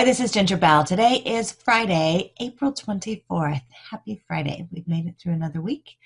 Hi, this is Ginger Bell. Today is Friday, April 24th. Happy Friday. We've made it through another week.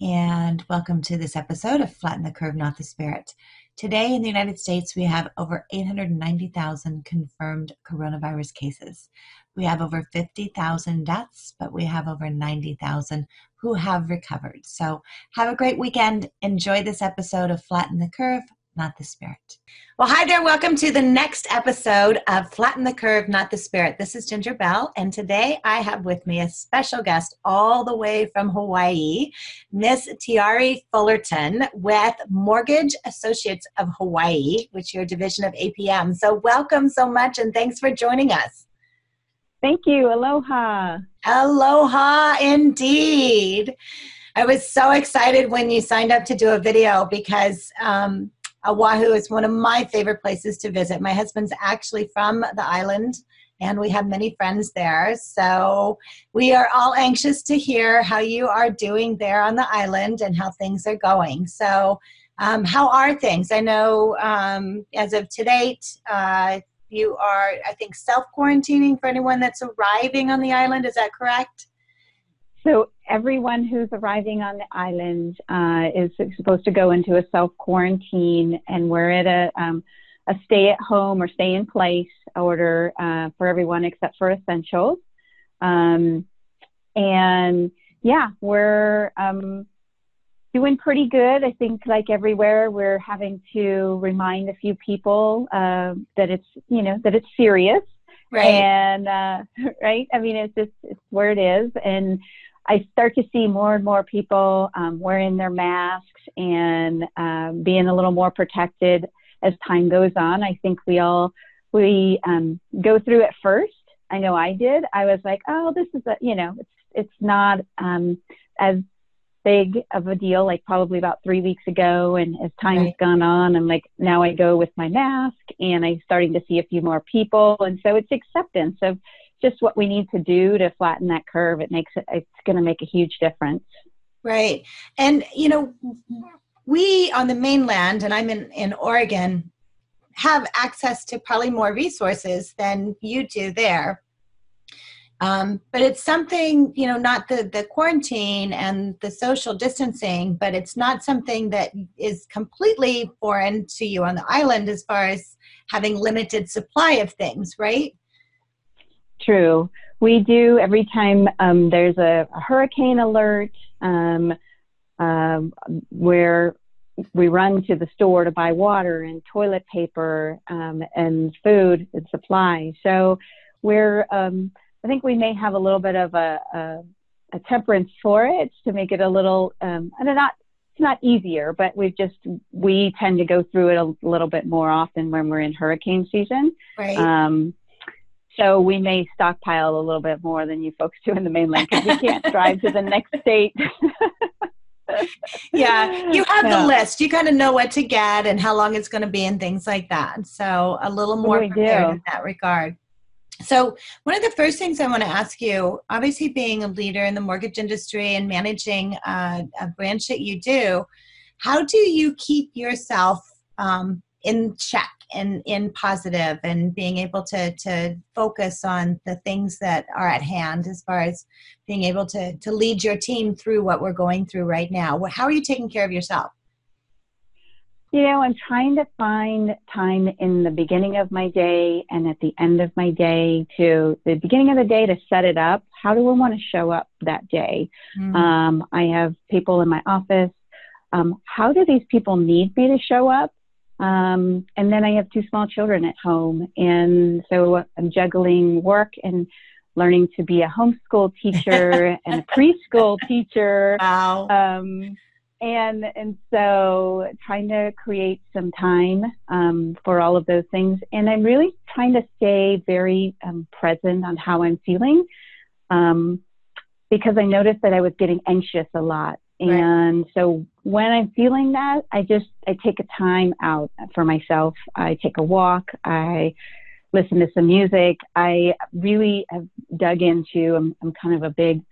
And welcome to this episode of Flatten the Curve, Not the Spirit. Today in the United States, we have over 890,000 confirmed coronavirus cases. We have over 50,000 deaths, but we have over 90,000 who have recovered. So have a great weekend. Enjoy this episode of Flatten the Curve, not the spirit. Well, hi there. Welcome to the next episode of Flatten the Curve, Not the Spirit. This is Ginger Bell, and today I have with me a special guest all the way from Hawaii, Miss Tiari Fullerton with Mortgage Associates of Hawaii, which is a division of APM. So, welcome so much, and thanks for joining us. Thank you. Aloha. Aloha, indeed. I was so excited when you signed up to do a video because um, Oahu is one of my favorite places to visit. My husband's actually from the island and we have many friends there. So we are all anxious to hear how you are doing there on the island and how things are going. So, um, how are things? I know um, as of to date, uh, you are, I think, self quarantining for anyone that's arriving on the island. Is that correct? So everyone who's arriving on the island uh, is supposed to go into a self quarantine, and we're at a um, a stay at home or stay in place order uh, for everyone except for essentials. Um, and yeah, we're um, doing pretty good. I think, like everywhere, we're having to remind a few people uh, that it's you know that it's serious. Right. And uh, right, I mean, it's just it's where it is, and I start to see more and more people um, wearing their masks and um, being a little more protected as time goes on. I think we all we um, go through it first. I know I did. I was like, oh, this is a you know, it's it's not um, as big of a deal. Like probably about three weeks ago, and as time's right. gone on, I'm like, now I go with my mask, and I'm starting to see a few more people, and so it's acceptance of just what we need to do to flatten that curve. It makes it, it's going to make a huge difference. Right. And, you know, we on the mainland, and I'm in, in Oregon, have access to probably more resources than you do there. Um, but it's something, you know, not the, the quarantine and the social distancing, but it's not something that is completely foreign to you on the island as far as having limited supply of things, right? True. We do every time um, there's a, a, hurricane alert um, um, where we run to the store to buy water and toilet paper um, and food and supplies. So we're, um, I think we may have a little bit of a, a, a temperance for it to make it a little, um, and not it's not easier, but we just we tend to go through it a little bit more often when we're in hurricane season. Right. Um, so we may stockpile a little bit more than you folks do in the mainland because we can't drive to the next state. yeah, you have yeah. the list. You kind of know what to get and how long it's going to be and things like that. So a little more we prepared do. in that regard. So one of the first things I want to ask you, obviously being a leader in the mortgage industry and managing uh, a branch that you do, how do you keep yourself um, in check and in positive and being able to to focus on the things that are at hand as far as being able to to lead your team through what we're going through right now. How are you taking care of yourself? You know i'm trying to find time in the beginning of my day and at the end of my day to the beginning of the day to set it up. How do i want to show up that day? Mm-hmm. um, i have people in my office. Um, how do these people need me to show up um, and then I have two small children at home. And so I'm juggling work and learning to be a homeschool teacher and a preschool teacher. Wow. Um, and and so trying to create some time um, for all of those things and i'm really trying to stay very um, present on how i'm feeling um, because i noticed that i was getting anxious a lot and so when I'm feeling that, I just I take a time out for myself. I take a walk. I listen to some music. I really have dug into. I'm, I'm kind of a big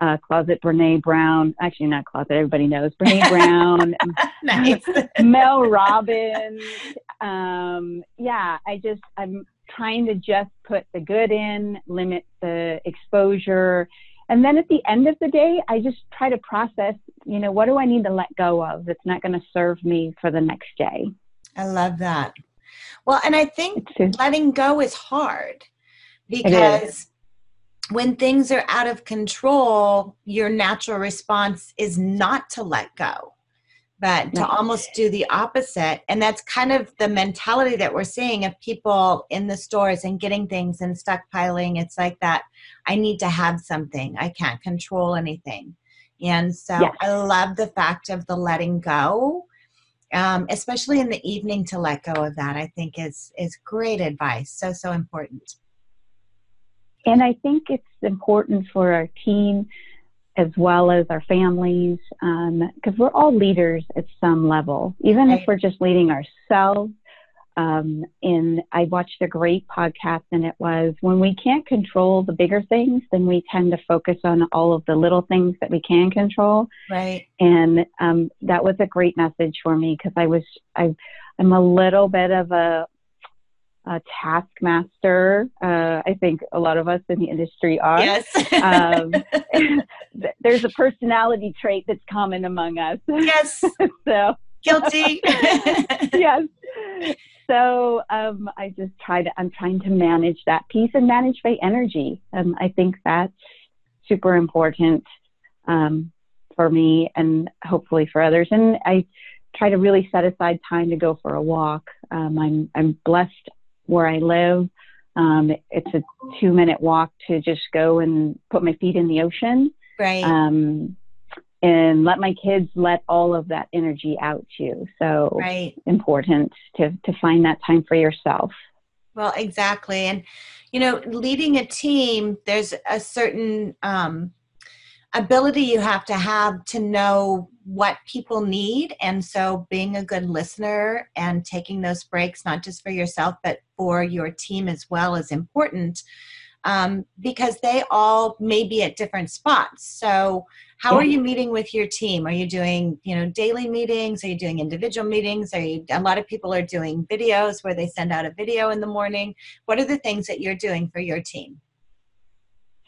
uh, closet Brene Brown. Actually, not closet. Everybody knows Brene Brown. Mel Robbins. Um, yeah, I just I'm trying to just put the good in, limit the exposure. And then at the end of the day, I just try to process, you know, what do I need to let go of that's not going to serve me for the next day? I love that. Well, and I think letting go is hard because when things are out of control, your natural response is not to let go, but to almost do the opposite. And that's kind of the mentality that we're seeing of people in the stores and getting things and stockpiling. It's like that I need to have something, I can't control anything. And so yes. I love the fact of the letting go. Um, especially in the evening to let go of that i think is is great advice so so important and I think it's important for our team as well as our families because um, we're all leaders at some level, even right. if we're just leading ourselves. Um, and I watched a great podcast, and it was when we can't control the bigger things, then we tend to focus on all of the little things that we can control. Right. And um, that was a great message for me because I was I I'm a little bit of a a taskmaster. Uh, I think a lot of us in the industry are. Yes. um, there's a personality trait that's common among us. Yes. so guilty. yes. So um, I just try to. I'm trying to manage that piece and manage my energy. Um, I think that's super important um, for me and hopefully for others. And I try to really set aside time to go for a walk. Um, I'm I'm blessed where I live. Um, it's a two minute walk to just go and put my feet in the ocean. Right. And let my kids let all of that energy out too. So right. important to, to find that time for yourself. Well, exactly. And, you know, leading a team, there's a certain um, ability you have to have to know what people need. And so being a good listener and taking those breaks, not just for yourself, but for your team as well, is important um, because they all may be at different spots. So, how yeah. are you meeting with your team? Are you doing, you know, daily meetings? Are you doing individual meetings? Are you, a lot of people are doing videos where they send out a video in the morning. What are the things that you're doing for your team?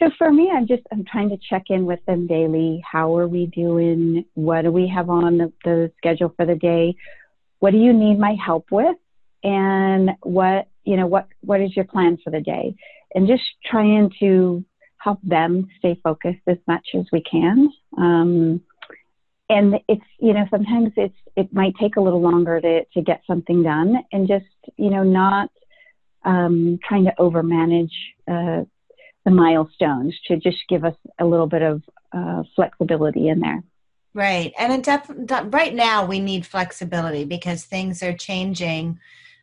So for me, I'm just I'm trying to check in with them daily. How are we doing? What do we have on the, the schedule for the day? What do you need my help with? And what you know what what is your plan for the day? And just trying to help them stay focused as much as we can. Um, and it's you know sometimes it's it might take a little longer to to get something done, and just you know not um, trying to overmanage. Uh, the milestones to just give us a little bit of uh, flexibility in there. Right. And def- right now we need flexibility because things are changing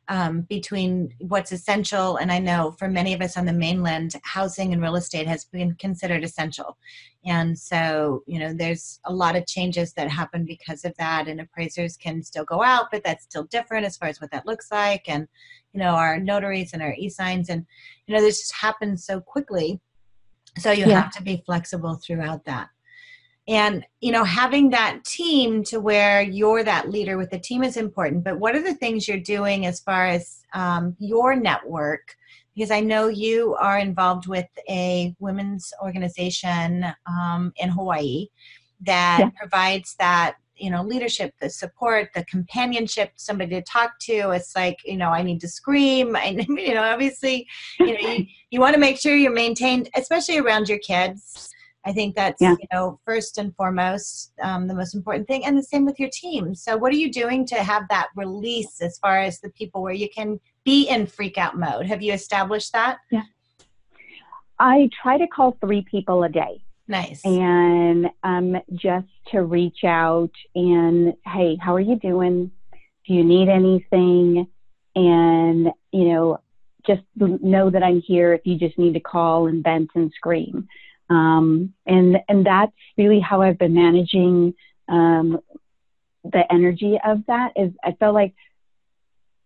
um, between what's essential. And I know for many of us on the mainland, housing and real estate has been considered essential. And so, you know, there's a lot of changes that happen because of that. And appraisers can still go out, but that's still different as far as what that looks like. And, you know, our notaries and our e signs. And, you know, this just happens so quickly. So you yeah. have to be flexible throughout that. And, you know, having that team to where you're that leader with the team is important. But what are the things you're doing as far as um, your network? Because I know you are involved with a women's organization um, in Hawaii that yeah. provides that you know leadership the support the companionship somebody to talk to it's like you know i need to scream i you know obviously you know you, you want to make sure you're maintained especially around your kids i think that's yeah. you know first and foremost um, the most important thing and the same with your team so what are you doing to have that release as far as the people where you can be in freak out mode have you established that yeah i try to call three people a day Nice. And um, just to reach out and, hey, how are you doing? Do you need anything? And, you know, just know that I'm here if you just need to call and vent and scream. Um, and, and that's really how I've been managing um, the energy of that is I felt like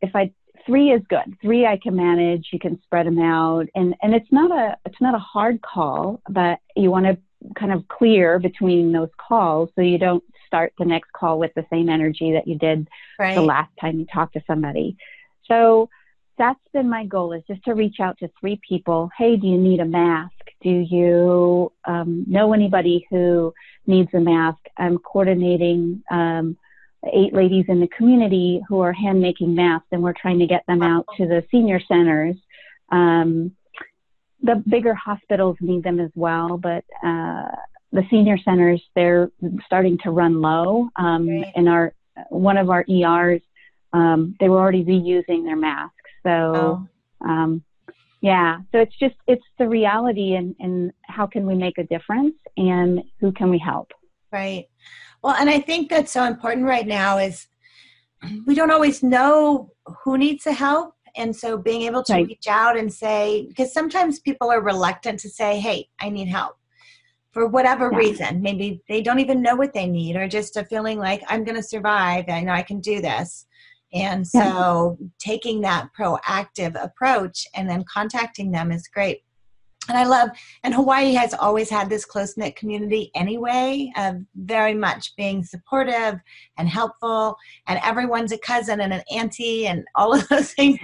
if I three is good. Three I can manage. You can spread them out, and and it's not a it's not a hard call, but you want to kind of clear between those calls so you don't start the next call with the same energy that you did right. the last time you talked to somebody. So that's been my goal is just to reach out to three people. Hey, do you need a mask? Do you um, know anybody who needs a mask? I'm coordinating um, eight ladies in the community who are hand making masks, and we're trying to get them out to the senior centers. Um, the bigger hospitals need them as well, but uh, the senior centers they're starting to run low. Um, right. In our one of our ERs, um, they were already reusing their masks. So, oh. um, yeah, so it's just it's the reality, and and how can we make a difference, and who can we help? Right. Well, and I think that's so important right now is we don't always know who needs the help. And so being able to right. reach out and say, because sometimes people are reluctant to say, hey, I need help for whatever yeah. reason. Maybe they don't even know what they need or just a feeling like I'm going to survive. I know I can do this. And so yeah. taking that proactive approach and then contacting them is great and I love, and Hawaii has always had this close knit community anyway, of very much being supportive and helpful, and everyone's a cousin and an auntie, and all of those things,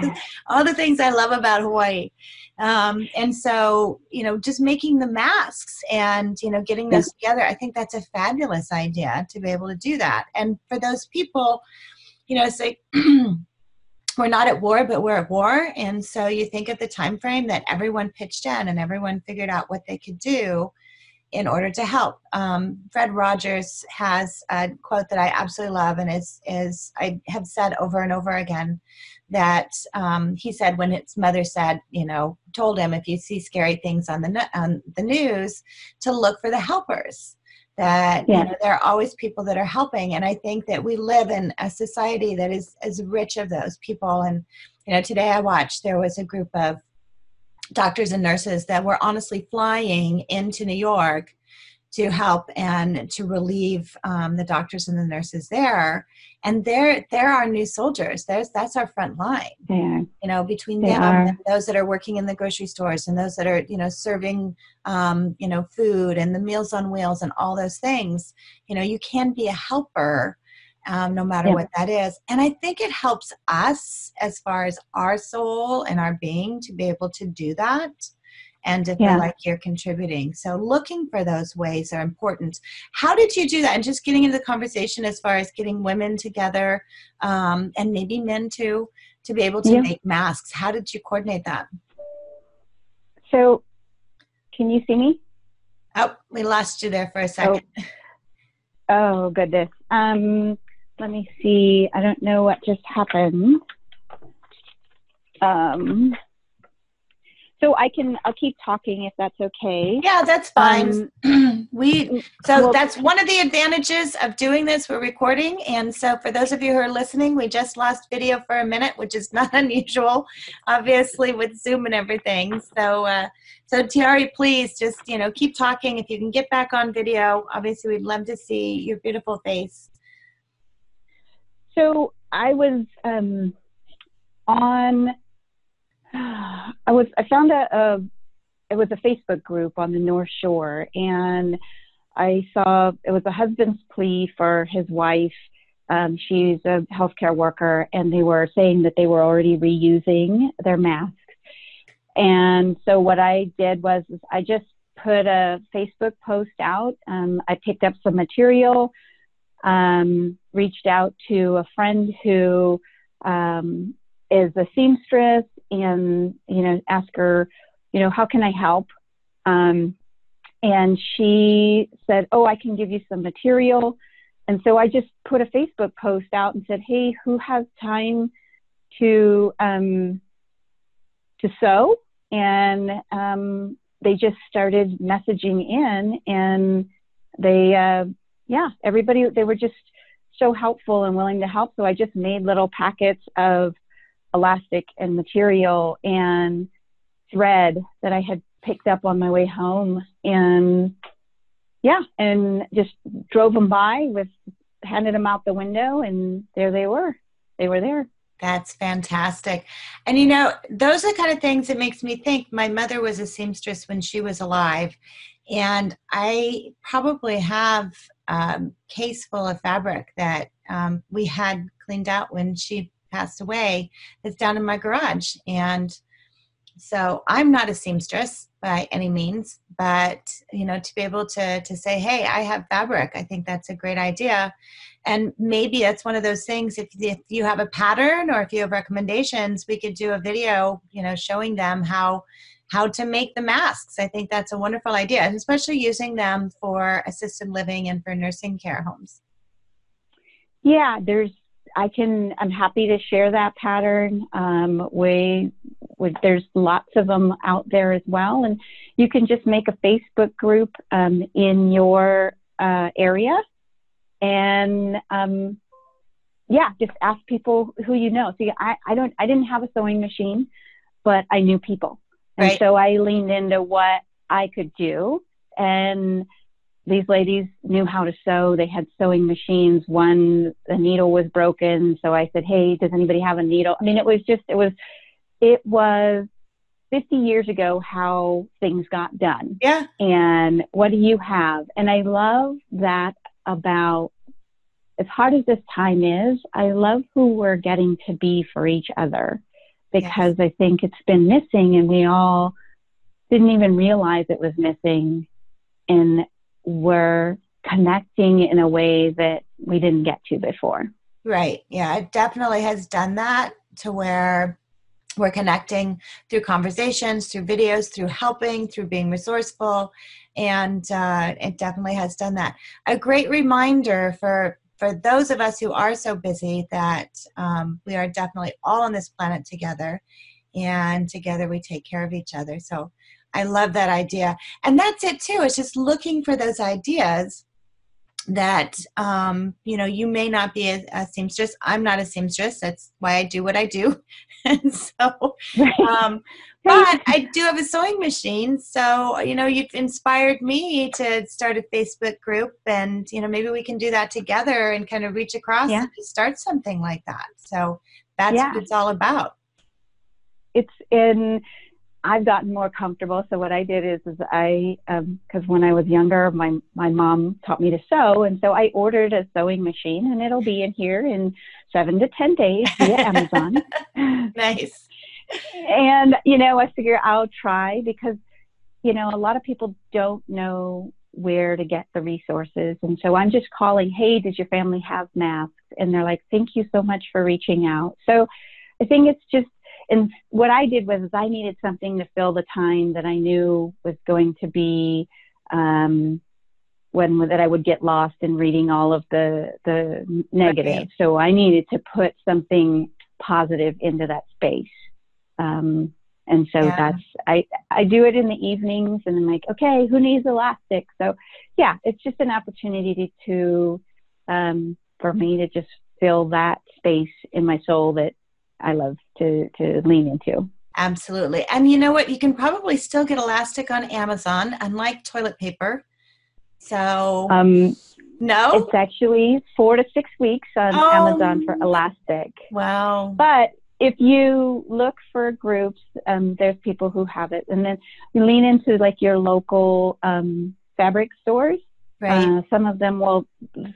all the things I love about Hawaii. Um, and so, you know, just making the masks and, you know, getting those together, I think that's a fabulous idea to be able to do that. And for those people, you know, it's like we're not at war but we're at war. And so you think of the time frame that everyone pitched in and everyone figured out what they could do in order to help. Um, fred rogers has a quote that i absolutely love and is, is i have said over and over again that um, he said when his mother said you know told him if you see scary things on the on the news to look for the helpers that yeah. you know, there are always people that are helping and i think that we live in a society that is as rich of those people and you know today i watched there was a group of doctors and nurses that were honestly flying into new york to help and to relieve um, the doctors and the nurses there and they're they're our new soldiers there's that's our front line yeah. you know between they them are. and those that are working in the grocery stores and those that are you know serving um, you know food and the meals on wheels and all those things you know you can be a helper um, no matter yeah. what that is and i think it helps us as far as our soul and our being to be able to do that and to feel yeah. like you're contributing. So looking for those ways are important. How did you do that? And just getting into the conversation as far as getting women together um, and maybe men too to be able to yeah. make masks. How did you coordinate that? So, can you see me? Oh, we lost you there for a second. Oh, oh goodness. Um, let me see. I don't know what just happened. Um, so I can I'll keep talking if that's okay. Yeah, that's fine. Um, we so well, that's one of the advantages of doing this. We're recording, and so for those of you who are listening, we just lost video for a minute, which is not unusual, obviously with Zoom and everything. So uh, so Tiari, please just you know keep talking. If you can get back on video, obviously we'd love to see your beautiful face. So I was um, on I was I found a, a it was a Facebook group on the North Shore, and I saw it was a husband's plea for his wife. Um, she's a healthcare worker, and they were saying that they were already reusing their masks. And so what I did was I just put a Facebook post out. Um, I picked up some material, um, reached out to a friend who um, is a seamstress and you know ask her you know how can i help? Um, and she said oh i can give you some material. And so i just put a facebook post out and said hey who has time to um, to sew? And um, they just started messaging in and they uh, yeah everybody they were just so helpful and willing to help. So i just made little packets of elastic and material and thread that I had picked up on my way home. And yeah and just drove them by with handed them out the window and there they were. They were there. That's fantastic. And you know those are kind of things that makes me think. My mother was a seamstress when she was alive and i probably have a case full of fabric that um, we had cleaned out when she passed away that's down in my garage. And so I'm not a seamstress by any means, but you know, to be able to to say, "Hey, I have fabric," I think that's a great idea. And maybe that's one of those things. If if you have a pattern or if you have recommendations, we could do a video, you know, showing them how how to make the masks. I think that's a wonderful idea, especially using them for assisted living and for nursing care homes. Yeah, there's I can. I'm happy to share that pattern. Um, we, we, there's lots of them out there as well, and you can just make a Facebook group um, in your uh, area, and um, yeah, just ask people who you know. See, I, I don't. I didn't have a sewing machine, but I knew people, and right. so I leaned into what I could do, and these ladies knew how to sew. They had sewing machines. One, the needle was broken. So I said, Hey, does anybody have a needle? I mean, it was just, it was, it was 50 years ago how things got done. Yeah. And what do you have? And I love that about, as hard as this time is, I love who we're getting to be for each other because yes. I think it's been missing and we all didn't even realize it was missing. And we're connecting in a way that we didn't get to before. Right. Yeah, it definitely has done that to where we're connecting through conversations, through videos, through helping, through being resourceful, and uh, it definitely has done that. A great reminder for for those of us who are so busy that um, we are definitely all on this planet together, and together we take care of each other. So I love that idea. And that's it too. It's just looking for those ideas that um, you know you may not be a, a, seamstress i'm not a seamstress that's why i do what i do and so um, but i do have a sewing machine so you know you've inspired me to start a facebook group and you know maybe we can do that together and kind of reach across yeah. and start something like that so that's yeah. what it's all about it's in I've gotten more comfortable. So what I did is, is I, because um, when I was younger, my my mom taught me to sew, and so I ordered a sewing machine, and it'll be in here in seven to ten days via Amazon. nice. And you know, I figure I'll try because, you know, a lot of people don't know where to get the resources, and so I'm just calling. Hey, does your family have masks? And they're like, thank you so much for reaching out. So I think it's just and what I did was I needed something to fill the time that I knew was going to be um, when that I would get lost in reading all of the the negative. Right. So I needed to put something positive into that space. Um, and so yeah. that's I I do it in the evenings, and I'm like, okay, who needs elastic? So yeah, it's just an opportunity to um, for me to just fill that space in my soul that I love to to lean into. Absolutely. And you know what? You can probably still get elastic on Amazon, unlike toilet paper. So um, no, it's actually four to six weeks on oh, Amazon for elastic. Wow. But if you look for groups, um, there's people who have it, and then you lean into like your local um, fabric stores. Right. Uh, some of them will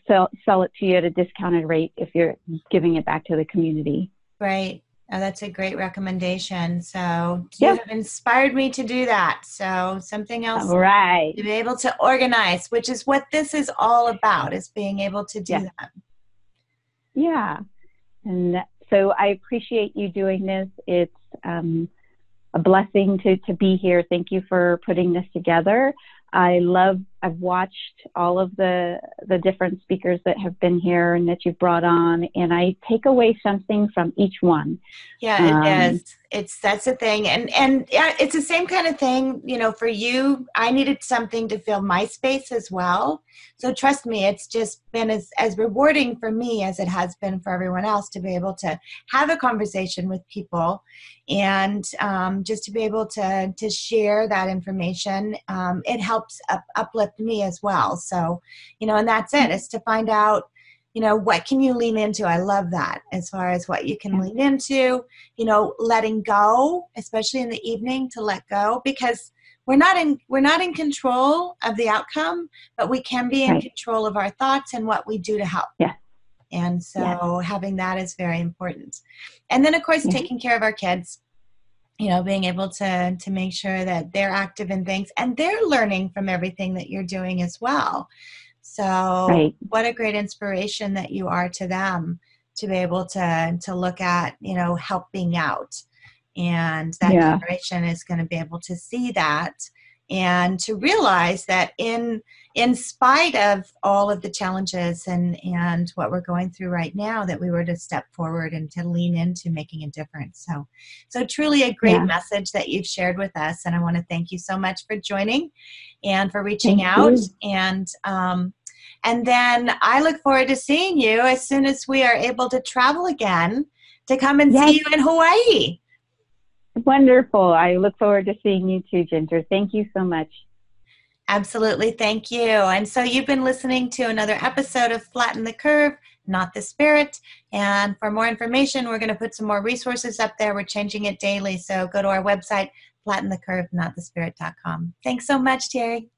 sell sell it to you at a discounted rate if you're giving it back to the community. Right. Oh, that's a great recommendation. So you have inspired me to do that. So something else right. to be able to organize, which is what this is all about, is being able to do yeah. that. Yeah. And so I appreciate you doing this. It's um, a blessing to, to be here. Thank you for putting this together. I love I've watched all of the the different speakers that have been here and that you've brought on, and I take away something from each one. Yeah, it um, is. It's that's the thing, and and yeah, it's the same kind of thing. You know, for you, I needed something to fill my space as well. So trust me, it's just been as as rewarding for me as it has been for everyone else to be able to have a conversation with people, and um, just to be able to to share that information. Um, it helps up, uplift me as well. So, you know, and that's it, is to find out, you know, what can you lean into? I love that as far as what you can lean into, you know, letting go, especially in the evening to let go because we're not in we're not in control of the outcome, but we can be in right. control of our thoughts and what we do to help. Yeah. And so having that is very important. And then, of course, Yeah. taking care of our kids you know being able to to make sure that they're active in things and they're learning from everything that you're doing as well so Right. what a great inspiration that you are to them to be able to to look at you know helping out and that Yeah. generation is going to be able to see that and to realize that in in spite of all of the challenges and and what we're going through right now that we were to step forward and to lean into making a difference so so truly a great Yeah. message that you've shared with us and i want to thank you so much for joining and for reaching Thank out you. and um and then i look forward to seeing you as soon as we are able to travel again to come and Yes. see you in hawaii Wonderful. I look forward to seeing you too, Ginger. Thank you so much. Absolutely. Thank you. And so you've been listening to another episode of Flatten the Curve, Not the Spirit. And for more information, we're going to put some more resources up there. We're changing it daily. So go to our website, flattenthecurvenotthespirit.com. Thanks so much, Terry.